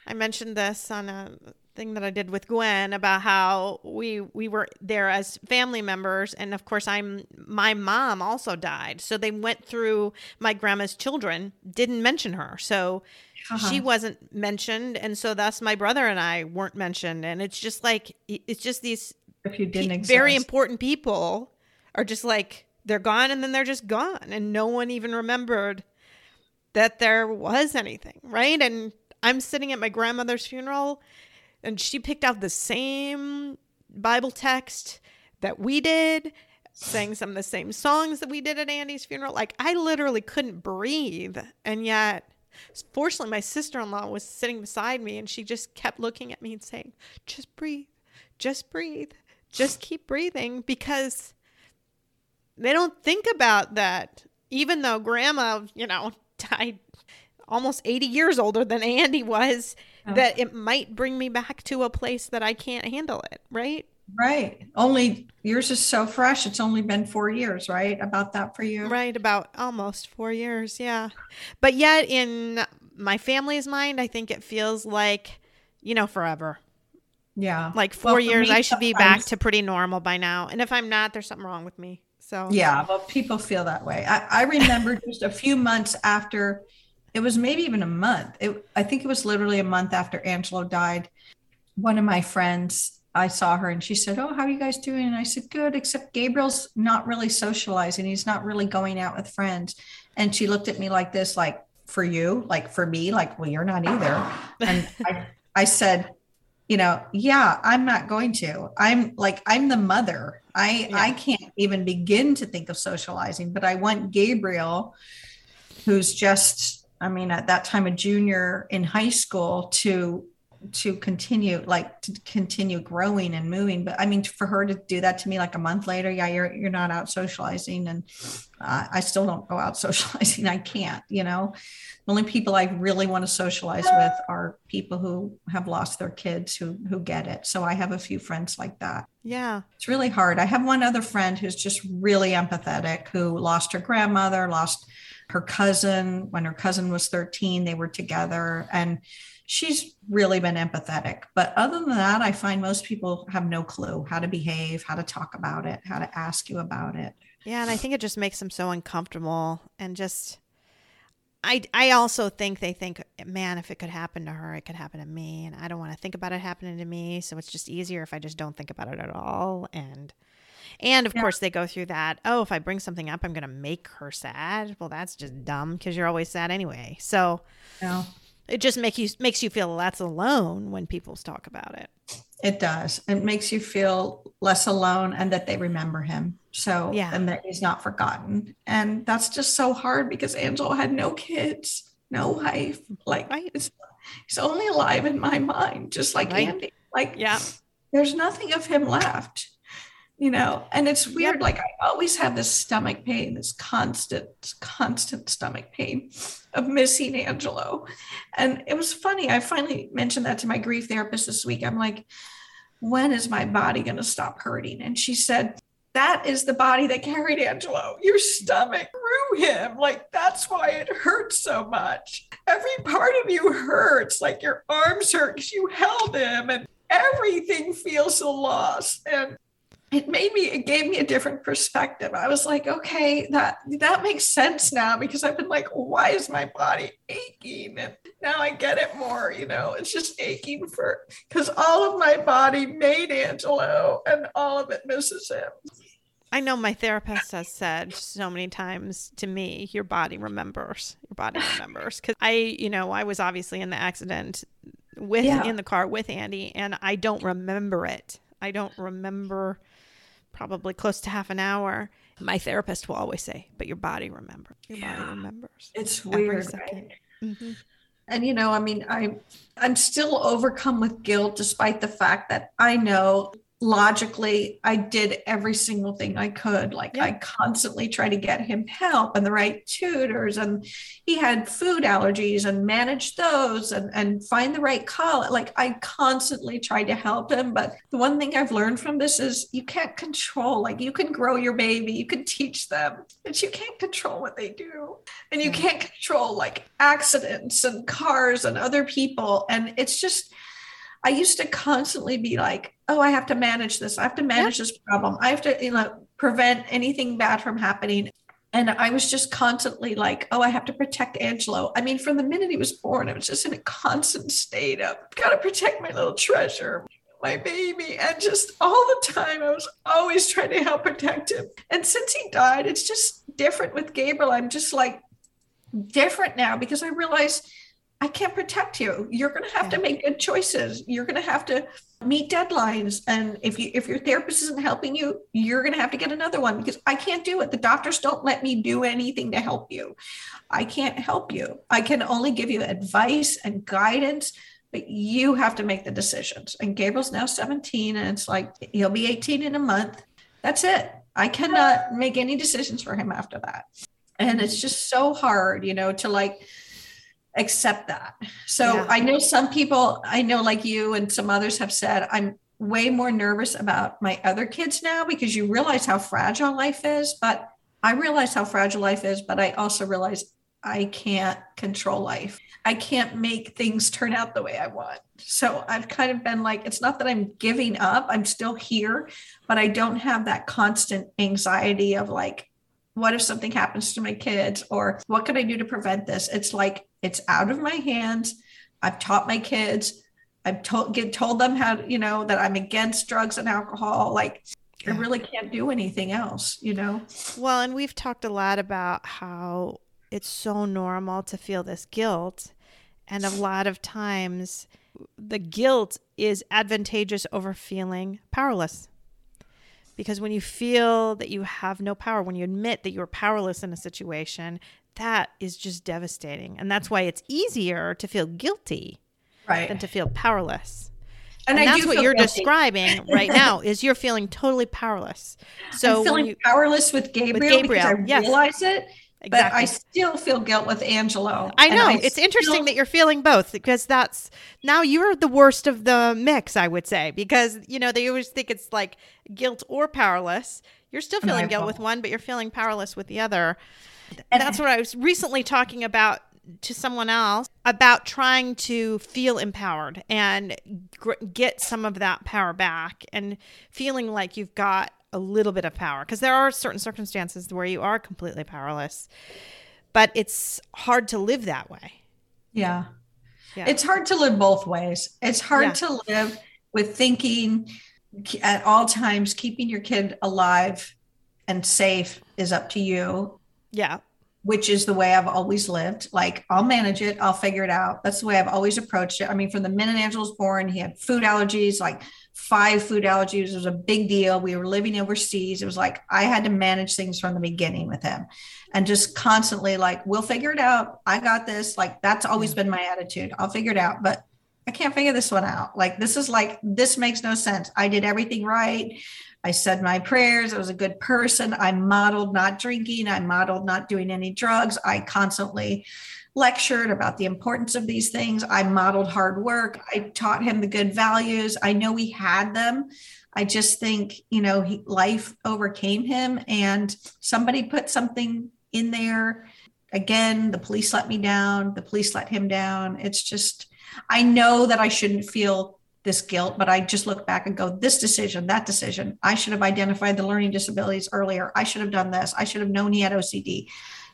I mentioned this on a thing that I did with Gwen about how we we were there as family members and of course I'm my mom also died. So they went through my grandma's children, didn't mention her. So uh-huh. she wasn't mentioned and so thus my brother and I weren't mentioned and it's just like it's just these if you didn't pe- very important people are just like they're gone and then they're just gone and no one even remembered that there was anything, right? And I'm sitting at my grandmother's funeral and she picked out the same Bible text that we did, sang some of the same songs that we did at Andy's funeral. Like I literally couldn't breathe. And yet, fortunately, my sister in law was sitting beside me and she just kept looking at me and saying, just breathe, just breathe, just keep breathing because they don't think about that. Even though grandma, you know, died almost 80 years older than Andy was, Oh. that it might bring me back to a place that I can't handle it, right? Right. Only yours is so fresh. It's only been four years, right? About that for you. Right, about almost four years, yeah. But yet, in my family's mind, I think it feels like, you know, forever. Yeah. Like four for years, I should be back to pretty normal by now. And if I'm not, there's something wrong with me. So, Yeah. Well, people feel that way. I, I remember just a few months after, it was maybe even a month. It, I think it was literally a month after Angelo died. One of my friends, I saw her and she said, Oh, how are you guys doing? And I said, Good, except Gabriel's not really socializing. He's not really going out with friends. And she looked at me like this, like, for you, like for me, like, well, you're not either. And I, I said, you know, yeah, I'm not going to. I'm like, I'm the mother. I Yeah. I can't even begin to think of socializing, but I want Gabriel, who's just, I mean, at that time a junior in high school, to to continue like to continue growing and moving. But i mean for her to do that to me like a month later yeah you're you're not out socializing and uh, i still don't go out socializing. I can't you know? The only people i really want to socialize with are people who have lost their kids who who get it. So i have a few friends like that. Yeah. it's really hard. I have one other friend who's just really empathetic who lost her grandmother lost her cousin when her cousin was 13 they were together and she's really been empathetic. But other than that, I find most people have no clue how to behave, how to talk about it, how to ask you about it. Yeah, and I think it just makes them so uncomfortable and just I I also think they think, man, if it could happen to her, it could happen to me, and I don't want to think about it happening to me, so it's just easier if I just don't think about it at all and and of Yeah. course they go through that, oh, if I bring something up, I'm going to make her sad. Well, that's just dumb because you're always sad anyway. So know, it just makes you makes you feel less alone when people talk about it. it does. It makes you feel less alone and that they remember him. So, Yeah. and that he's not forgotten. And that's just so hard because Angelo had no kids, no wife. Like, Right. it's, he's only alive in my mind, just like Right. Andy. Like, Yeah. there's nothing of him left you know and it's weird Yep. like i always have this stomach pain this constant constant stomach pain of missing angelo and it was funny i finally mentioned that to my grief therapist this week i'm like when is my body going to stop hurting and she said that is the body that carried Angelo. Your stomach grew him. Like that's why it hurts so much. Every part of you hurts. Like your arms hurt because you held him, and everything feels a loss. And it made me, it gave me a different perspective. I was like, okay, that that makes sense now because I've been like, why is my body aching? And now I get it more. You know, it's just aching for because all of my body made Angelo, and all of it misses him. I know my therapist has said so many times to me, your body remembers. Your body remembers. Because I, you know, I was obviously in the accident with Yeah. in the car with Andy, and I don't remember it. I don't remember probably close to half an hour. My therapist will always say, "But your body remembers. Your Yeah. body remembers." It's weird, second. right? hmm and you know i mean i i'm still overcome with guilt despite the fact that i know logically i did every single thing i could like Yeah. i constantly try to get him help and the right tutors and he had food allergies and manage those and and find the right call like i constantly tried to help him but the one thing i've learned from this is you can't control like you can grow your baby you can teach them but you can't control what they do and you Yeah. can't control like accidents and cars and other people and it's just i used to constantly be like oh i have to manage this. I have to manage this problem. I have to you know prevent anything bad from happening. And i was just constantly like oh i have to protect angelo. I mean from the minute he was born i was just in a constant state of gotta protect my little treasure my baby and just all the time i was always trying to help protect him. And since he died it's just different with gabriel. I'm just like different now because I realize I can't protect you. You're going to have to make good choices. You're going to have to meet deadlines and if you if your therapist isn't helping you, you're going to have to get another one because I can't do it. The doctors don't let me do anything to help you. I can't help you. I can only give you advice and guidance, but you have to make the decisions. And Gabriel's now 17 and it's like he'll be 18 in a month. That's it. I cannot make any decisions for him after that and it's just so hard you know to like accept that. So Yeah. I know some people, I know like you and some others have said, I'm way more nervous about my other kids now because you realize how fragile life is. But I realize how fragile life is, but I also realize I can't control life. I can't make things turn out the way I want. So I've kind of been like, it's not that I'm giving up, I'm still here, but I don't have that constant anxiety of like, what if something happens to my kids or what can I do to prevent this? It's like, it's out of my hands. I've taught my kids. I've told get told them how you know that I'm against drugs and alcohol. Like I really can't do anything else, you know. Well, and we've talked a lot about how it's so normal to feel this guilt. And a lot of times the guilt is advantageous over feeling powerless. Because when you feel that you have no power, when you admit that you're powerless in a situation, that is just devastating. And that's why it's easier to feel guilty Right. than to feel powerless. And, And, I that's what you're guilty. describing right now is you're feeling totally powerless. So I'm feeling you, powerless with Gabriel, because I yes. realize it, but exactly. I still feel guilt with Angelo. I know. it's still- interesting that you're feeling both because that's now you're the worst of the mix, I would say, because, you know, they always think it's like guilt or powerless. You're still feeling guilt with one, but you're feeling powerless with the other. And- that's what I was recently talking about to someone else about trying to feel empowered and gr- get some of that power back and feeling like you've got a little bit of power because there are certain circumstances where you are completely powerless but it's hard to live that way Yeah. Yeah. It's hard to live both ways. It's hard Yeah. to live with thinking at all times, keeping your kid alive and safe is up to you, yeah which is the way I've always lived. Like, I'll manage it, I'll figure it out. That's the way I've always approached it. I mean, from the minute Angelo was born, he had food allergies, like five food allergies. It was a big deal. We were living overseas. It was like I had to manage things from the beginning with him and just constantly like, we'll figure it out. I got this. Like, that's always been my attitude. I'll figure it out. But I can't figure this one out. Like, this is like, this makes no sense. I did everything right. I said my prayers. I was a good person. I modeled not drinking. I modeled not doing any drugs. I constantly lectured about the importance of these things. I modeled hard work. I taught him the good values. I know he had them. I just think, you know, he, life overcame him and somebody put something in there. Again, the police let me down. The police let him down. It's just, I know that I shouldn't feel this guilt, but I just look back and go, this decision, that decision, I should have identified the learning disabilities earlier. I should have done this. I should have known he had OCD,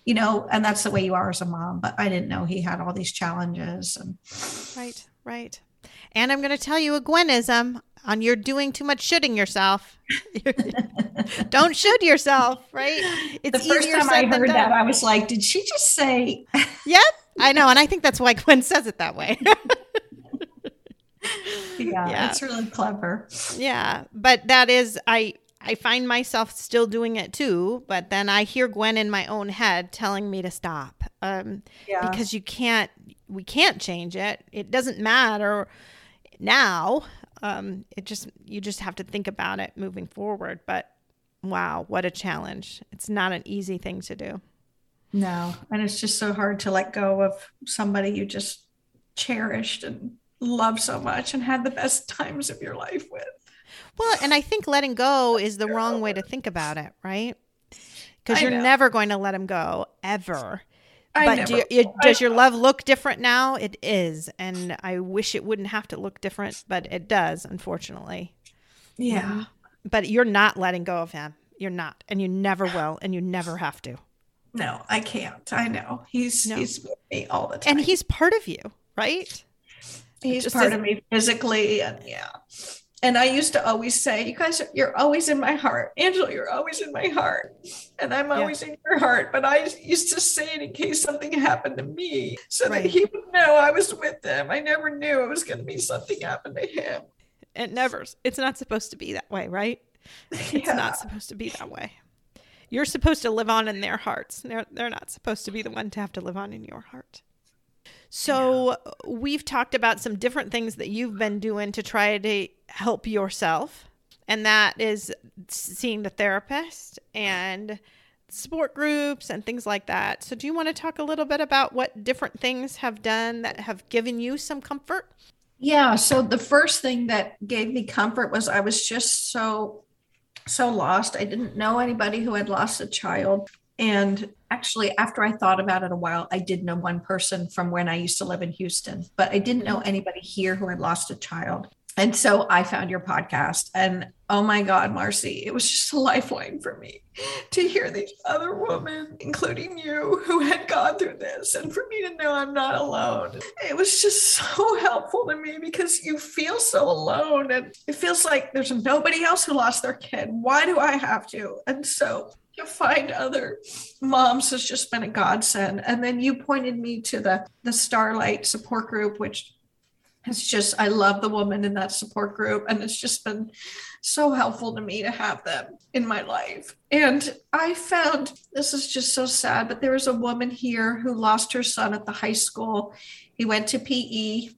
you know, and that's the way you are as a mom. But I didn't know he had all these challenges. And right right and i'm going to tell you a gwenism on you're doing too much shooting yourself don't shoot yourself right it's the first time I heard that. I was like, did she just say, yep i know and i think that's why gwen says it that way yeah, Yeah. it's really clever. Yeah, but that is I I find myself still doing it too, but then I hear Gwen in my own head telling me to stop. Um Yeah. because you can't we can't change it. It doesn't matter now. Um it just you just have to think about it moving forward, but wow, what a challenge. It's not an easy thing to do. no. And it's just so hard to let go of somebody you just cherished and loved so much and had the best times of your life with. Well, and I think letting go is the wrong way to think about it, right? Because you're know. never going to let him go ever. I but never do you, does your love look different now? It is, and I wish it wouldn't have to look different, but it does, unfortunately. Yeah. Um, but you're not letting go of him. You're not, and you never will, and you never have to. No, I can't. I know. He's No. he's with me all the time. And he's part of you, right? he's part of me physically and yeah. And I used to always say, you guys, are, you're always in my heart. Angelo, you're always in my heart. And I'm Yeah. always in your heart. But I used to say it in case something happened to me so Right. that he would know I was with him. I never knew it was going to be something happened to him. It never. It's not supposed to be that way, right? It's Yeah. not supposed to be that way. You're supposed to live on in their hearts. They're they're not supposed to be the one to have to live on in your heart. So we've talked about some different things that you've been doing to try to help yourself, and that is seeing the therapist and support groups and things like that. So, do you want to talk a little bit about what different things have done that have given you some comfort? Yeah. So, the first thing that gave me comfort was I was just so, so lost. I didn't know anybody who had lost a child. And actually, after I thought about it a while, I did know one person from when I used to live in Houston, but I didn't know mm-hmm. anybody here who had lost a child. And so I found your podcast, and oh my God, Marcy, it was just a lifeline for me to hear these other women, including you, who had gone through this, and for me to know I'm not alone. It was just so helpful to me because you feel so alone, and it feels like there's nobody else who lost their kid. Why do I have to? And so to find other moms has just been a godsend. And then you pointed me to the the Starlight support group, which it's just I love the woman in that support group and it's just been so helpful to me to have them in my life. And I found this is just so sad, but there was a woman here who lost her son at the high school. He went to PE.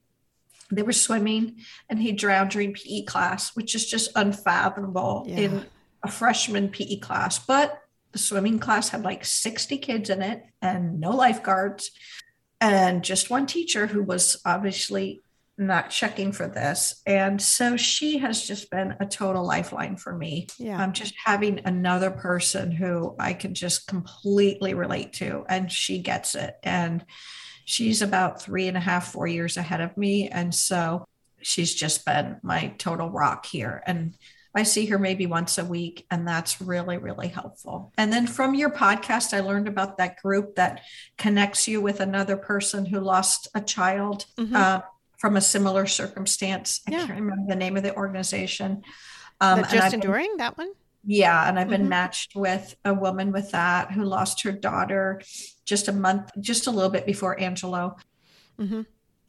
They were swimming and he drowned during PE class, which is just unfathomable yeah. in a freshman PE class. But the swimming class had like 60 kids in it and no lifeguards and just one teacher who was obviously not checking for this. And so she has just been a total lifeline for me. Yeah. I'm just having another person who I can just completely relate to, and she gets it. And she's about three and a half, four years ahead of me. And so she's just been my total rock here. And I see her maybe once a week, and that's really, really helpful. And then from your podcast, I learned about that group that connects you with another person who lost a child. Mm-hmm. Uh, from a similar circumstance. I can't remember the name of the organization. Um, just enduring been, that one. Yeah, and I've been mm-hmm. matched with a woman with that who lost her daughter just a month, just a little bit before Angelo, mm-hmm.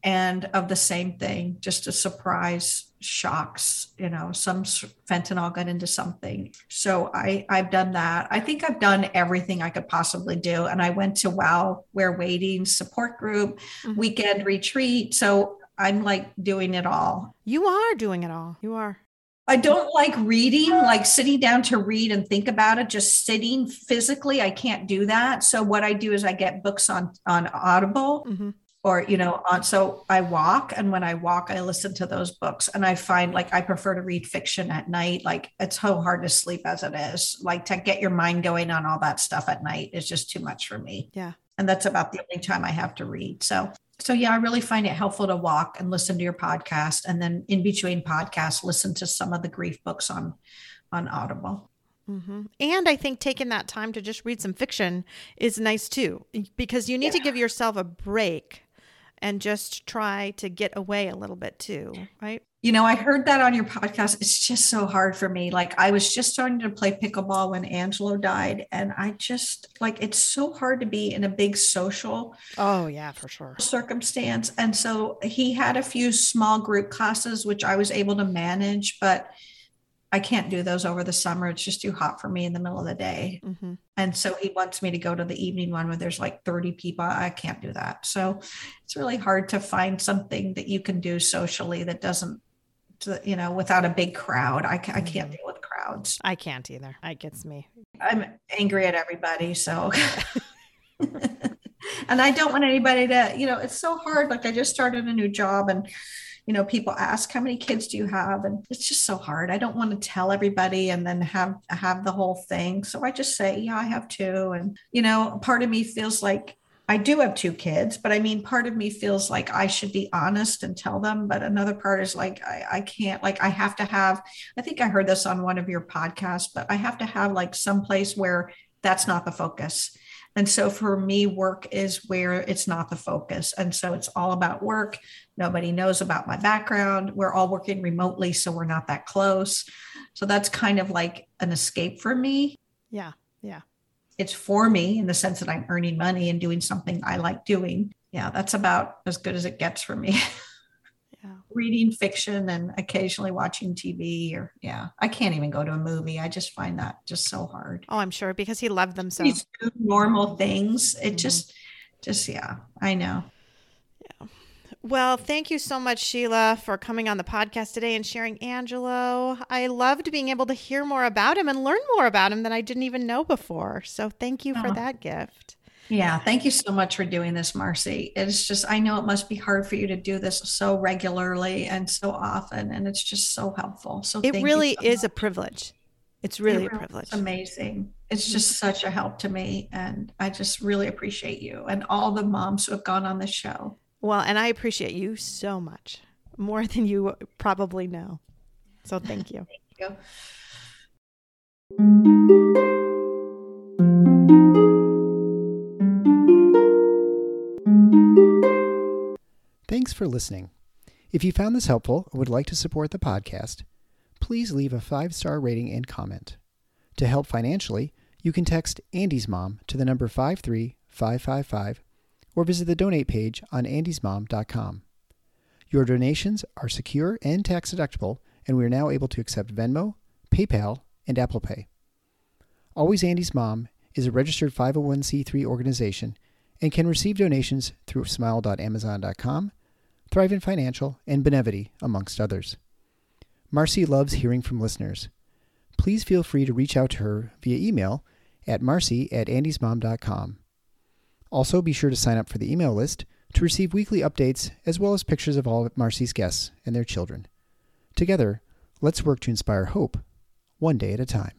and of the same thing, just a surprise shocks. You know, some fentanyl got into something. So I I've done that. I think I've done everything I could possibly do, and I went to While We're Waiting support group, mm-hmm. weekend retreat. So I'm like doing it all. You are doing it all. You are. I don't like reading, like sitting down to read and think about it, just sitting physically. I can't do that. So what I do is I get books on on Audible mm-hmm. or you know, on so I walk and when I walk I listen to those books and I find like I prefer to read fiction at night. Like it's so hard to sleep as it is. Like to get your mind going on all that stuff at night is just too much for me. Yeah. And that's about the only time I have to read. So so yeah, I really find it helpful to walk and listen to your podcast, and then in between podcasts, listen to some of the grief books on on Audible. Mm-hmm. And I think taking that time to just read some fiction is nice too, because you need yeah. to give yourself a break and just try to get away a little bit too, right? You know, I heard that on your podcast. It's just so hard for me. Like, I was just starting to play pickleball when Angelo died. And I just, like, it's so hard to be in a big social. Oh, yeah, for sure. Circumstance. And so he had a few small group classes, which I was able to manage, but I can't do those over the summer. It's just too hot for me in the middle of the day. Mm-hmm. And so he wants me to go to the evening one where there's like 30 people. I can't do that. So it's really hard to find something that you can do socially that doesn't to, you know, without a big crowd. I, I can't mm-hmm. deal with crowds. I can't either. It gets me. I'm angry at everybody. So, and I don't want anybody to, you know, it's so hard. Like I just started a new job and, you know, people ask how many kids do you have, and it's just so hard. I don't want to tell everybody and then have have the whole thing. So I just say, yeah, I have two, and you know, part of me feels like I do have two kids, but I mean, part of me feels like I should be honest and tell them. But another part is like, I, I, can't, like, I have to have, I think I heard this on one of your podcasts, but I have to have like some place where that's not the focus. And so for me, work is where it's not the focus. And so it's all about work. Nobody knows about my background. We're all working remotely, so we're not that close. So that's kind of like an escape for me. Yeah. It's for me in the sense that I'm earning money and doing something I like doing. Yeah, that's about as good as it gets for me. yeah. Reading fiction and occasionally watching TV or yeah, I can't even go to a movie. I just find that just so hard. Oh, I'm sure because he loved them so. These normal things. It mm-hmm. just just yeah, I know. Well, thank you so much, Sheila, for coming on the podcast today and sharing Angelo. I loved being able to hear more about him and learn more about him that I didn't even know before. So thank you for Oh. that gift. Yeah, thank you so much for doing this, Marcy. It's just, I know it must be hard for you to do this so regularly and so often, and it's just so helpful. So It thank you really so is a privilege. It's It really a privilege. amazing. It's mm-hmm. just such a help to me, and I just really appreciate you and all the moms who have gone on the show. Well, and I appreciate you so much, more than you probably know. So thank you. Thank you. Thanks for listening. If you found this helpful or would like to support the podcast, please leave a five star rating and comment. To help financially, you can text Andy's Mom to the number 53555 or visit the donate page on andysmom.com. Your donations are secure and tax deductible, and we are now able to accept Venmo, PayPal, and Apple Pay. Always Andy's Mom is a registered 501c3 organization and can receive donations through smile.amazon.com, Thrivent Financial, and Benevity, amongst others. Marcy loves hearing from listeners. Please feel free to reach out to her via email at marcy at andysmom.com. Also, be sure to sign up for the email list to receive weekly updates as well as pictures of all of Marcy's guests and their children. Together, let's work to inspire hope, one day at a time.